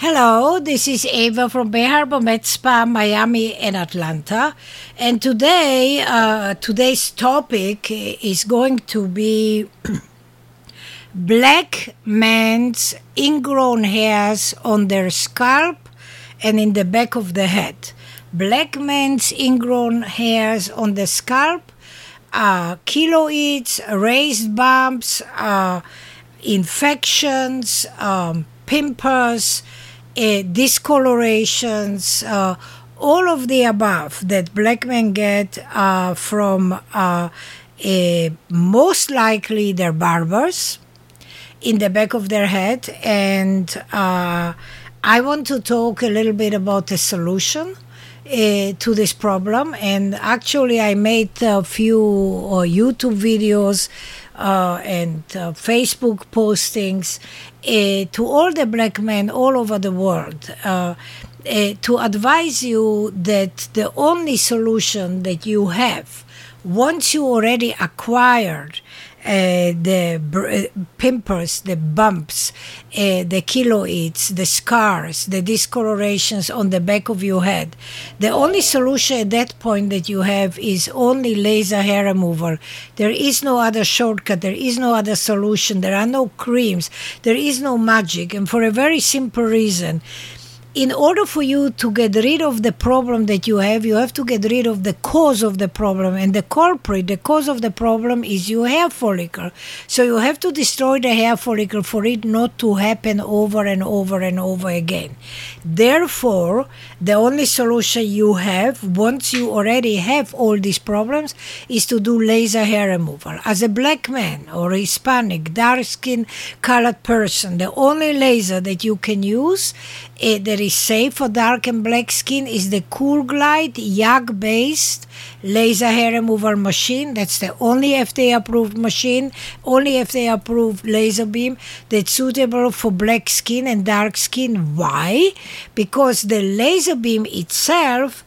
Hello, this is Ava from Bay Harbor Med Spa, Miami, and Atlanta. And today, uh, today's topic is going to be black men's ingrown hairs on their scalp and in the back of the head. Black men's ingrown hairs on the scalp, uh, keloids, raised bumps, uh, infections, um, pimples uh, discolorations, uh, all of the above that black men get uh, from uh, most likely their barbers in the back of their head. And uh, I want to talk a little bit about the solution. Uh, to this problem, and actually, I made a few uh, YouTube videos uh, and uh, Facebook postings uh, to all the black men all over the world. Uh, uh, to advise you that the only solution that you have once you already acquired uh, the uh, pimples, the bumps, uh, the keloids, the scars, the discolorations on the back of your head. The only solution at that point that you have is only laser hair removal. There is no other shortcut. There is no other solution. There are no creams. There is no magic. And for a very simple reason in order for you to get rid of the problem that you have, you have to get rid of the cause of the problem. And the culprit, the cause of the problem is your hair follicle. So you have to destroy the hair follicle for it not to happen over and over and over again. Therefore, the only solution you have, once you already have all these problems, is to do laser hair removal. As a black man or Hispanic, dark skin colored person, the only laser that you can use uh, that is safe for dark and black skin is the Cool Glide YAG based laser hair removal machine. That's the only FDA approved machine, only FDA approved laser beam that's suitable for black skin and dark skin. Why? Because the laser beam itself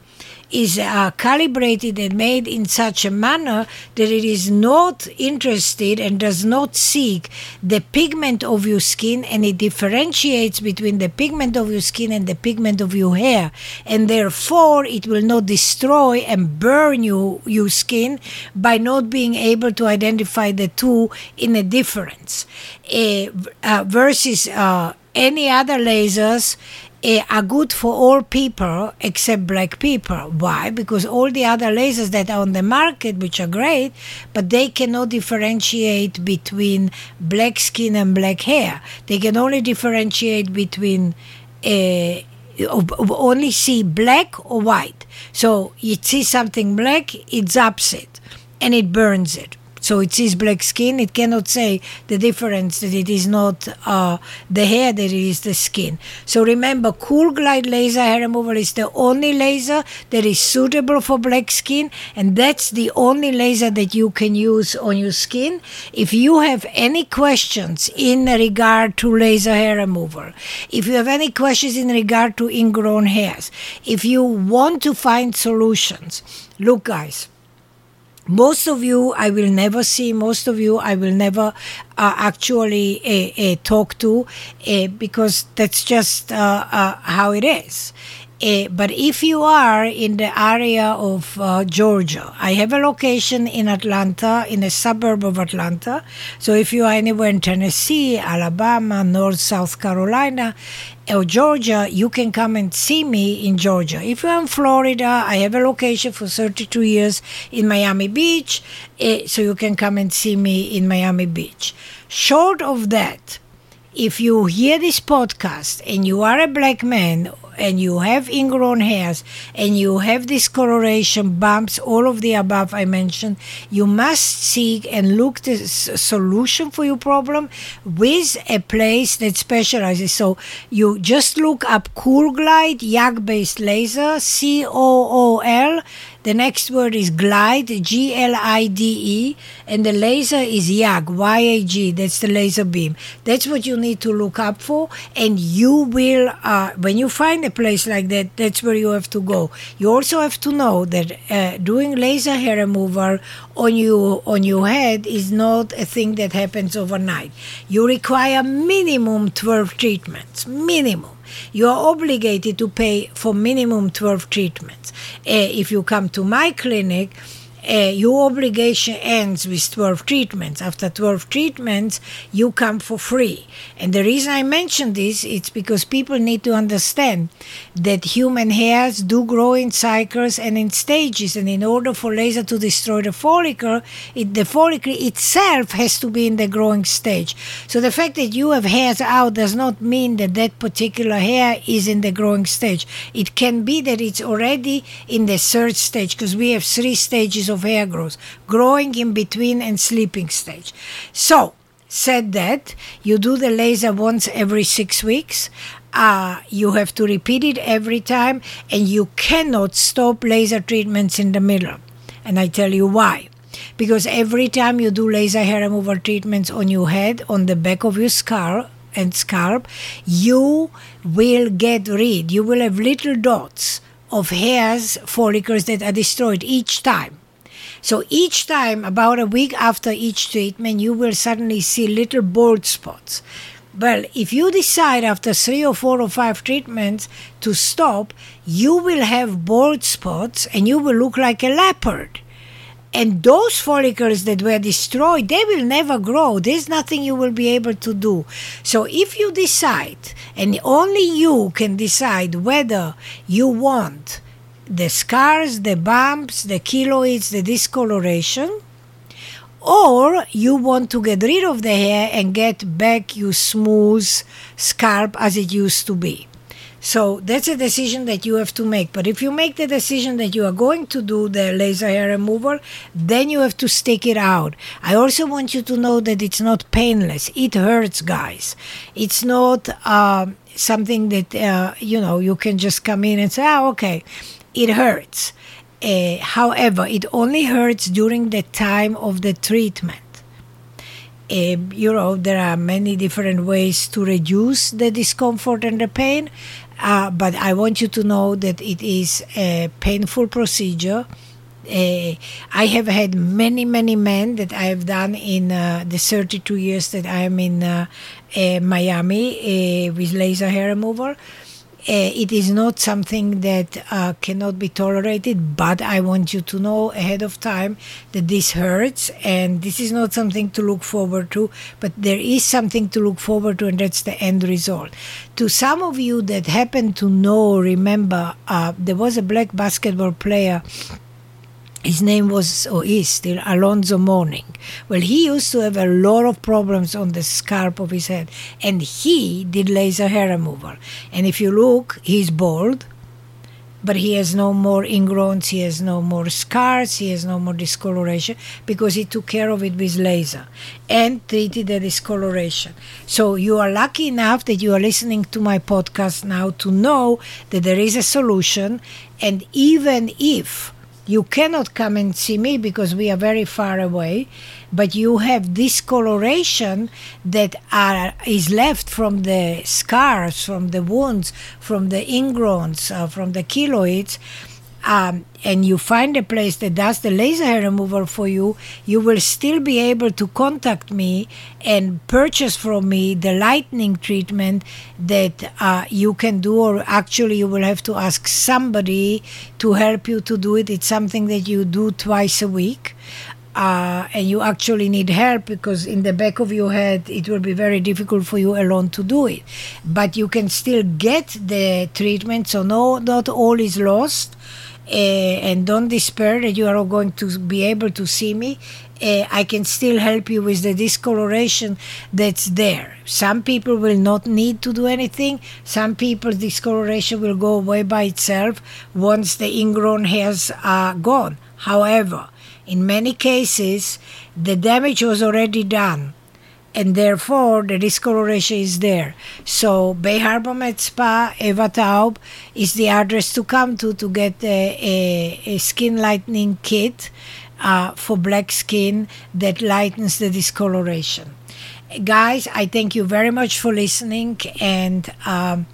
is uh, calibrated and made in such a manner that it is not interested and does not seek the pigment of your skin and it differentiates between the pigment of your skin and the pigment of your hair. And therefore it will not destroy and burn you, your skin by not being able to identify the two in a difference. Uh, uh, versus uh, any other lasers uh, are good for all people except black people. Why? Because all the other lasers that are on the market, which are great, but they cannot differentiate between black skin and black hair. They can only differentiate between. Uh, only see black or white. So you see something black, it zaps it and it burns it. So it sees black skin. It cannot say the difference that it is not uh, the hair, that it is the skin. So remember, Cool Glide laser hair removal is the only laser that is suitable for black skin, and that's the only laser that you can use on your skin. If you have any questions in regard to laser hair removal, if you have any questions in regard to ingrown hairs, if you want to find solutions, look, guys most of you I will never see, most of you I will never uh, actually uh, uh, talk to uh, because that's just uh, uh, how it is. But if you are in the area of Georgia, I have a location in Atlanta, in a suburb of Atlanta. So if you are anywhere in Tennessee, Alabama, North, South Carolina, or Georgia, you can come and see me in Georgia. If you're in Florida, I have a location for 32 years in Miami Beach, uh, so you can come and see me in Miami Beach. Short of that, if you hear this podcast and you are a black man and you have ingrown hairs and you have discoloration, bumps, all of the above I mentioned, you must seek and look the solution for your problem with a place that specializes. So you just look up Cool Glide YAG based laser, C O O L The next word is glide, G L I D E, and the laser is YAG, Y A G. That's the laser beam. That's what you need to look up for, and you will. Uh, when you find a place like that, that's where you have to go. You also have to know that uh, doing laser hair removal on you on your head is not a thing that happens overnight. You require minimum twelve treatments, minimum you are obligated to pay for minimum 12 treatments. Uh, if you come to my clinic, uh, your obligation ends with 12 treatments. After 12 treatments, you come for free. And the reason I mention this is because people need to understand that human hairs do grow in cycles and in stages. And in order for laser to destroy the follicle, it, the follicle itself has to be in the growing stage. So the fact that you have hairs out does not mean that that particular hair is in the growing stage. It can be that it's already in the third stage because we have three stages of hair growth, growing in between and sleeping stage. So, said that, you do the laser once every six weeks. Uh, you have to repeat it every time, and you cannot stop laser treatments in the middle. And I tell you why. Because every time you do laser hair removal treatments on your head, on the back of your skull, and scalp, you will get rid, you will have little dots of hairs, follicles that are destroyed each time. So each time, about a week after each treatment, you will suddenly see little bald spots. Well, if you decide after three or four or five treatments to stop, you will have bald spots and you will look like a leopard. And those follicles that were destroyed, they will never grow. There's nothing you will be able to do. So if you decide, and only you can decide whether you want the scars, the bumps, the keloids, the discoloration, or you want to get rid of the hair and get back your smooth scalp as it used to be. So that's a decision that you have to make. But if you make the decision that you are going to do the laser hair removal, then you have to stick it out. I also want you to know that it's not painless. It hurts, guys. It's not uh, something that, uh, you know, you can just come in and say, oh, okay, it hurts. Uh, however, it only hurts during the time of the treatment. Uh, you know, there are many different ways to reduce the discomfort and the pain, uh, but I want you to know that it is a painful procedure. Uh, I have had many, many men that I have done in uh, the 32 years that I am in uh, Miami with laser hair removal. Uh, it is not something that uh, cannot be tolerated, but I want you to know ahead of time that this hurts and this is not something to look forward to, but there is something to look forward to, and that's the end result. To some of you that happen to know, remember, uh, there was a black basketball player his name was or is still Alonzo Mourning. Well, he used to have a lot of problems on the scalp of his head, and he did laser hair removal. And if you look, he's bald, but he has no more ingrowns, he has no more scars, he has no more discoloration because he took care of it with laser and treated the discoloration. So you are lucky enough that you are listening to my podcast now to know that there is a solution, and even if you cannot come and see me because we are very far away but you have discoloration that are, is left from the scars from the wounds from the ingrowns uh, from the keloids um, and you find a place that does the laser hair removal for you, you will still be able to contact me and purchase from me the lightning treatment that uh, you can do, or actually, you will have to ask somebody to help you to do it. It's something that you do twice a week. Uh, and you actually need help because in the back of your head it will be very difficult for you alone to do it but you can still get the treatment so no not all is lost and don't despair that you are going to be able to see me. Uh, I can still help you with the discoloration that's there. Some people will not need to do anything. Some people, discoloration will go away by itself once the ingrown hairs are gone. However, in many cases, the damage was already done and therefore the discoloration is there. So Bay Harbor Med Spa, Eva Taub is the address to come to to get a, a, a skin lightening kit uh, for black skin that lightens the discoloration. Guys, I thank you very much for listening, and um,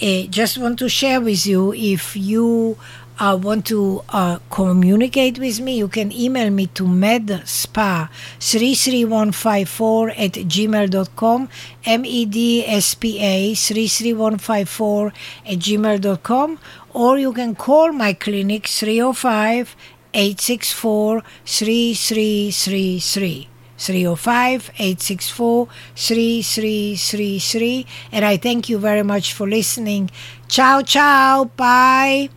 I just want to share with you if you uh, want to uh, communicate with me, you can email me to medspa33154 at gmail.com, M-E-D-S-P-A 33154 at gmail.com, or you can call my clinic 305 864 3333. 305 864 3333. And I thank you very much for listening. Ciao, ciao. Bye.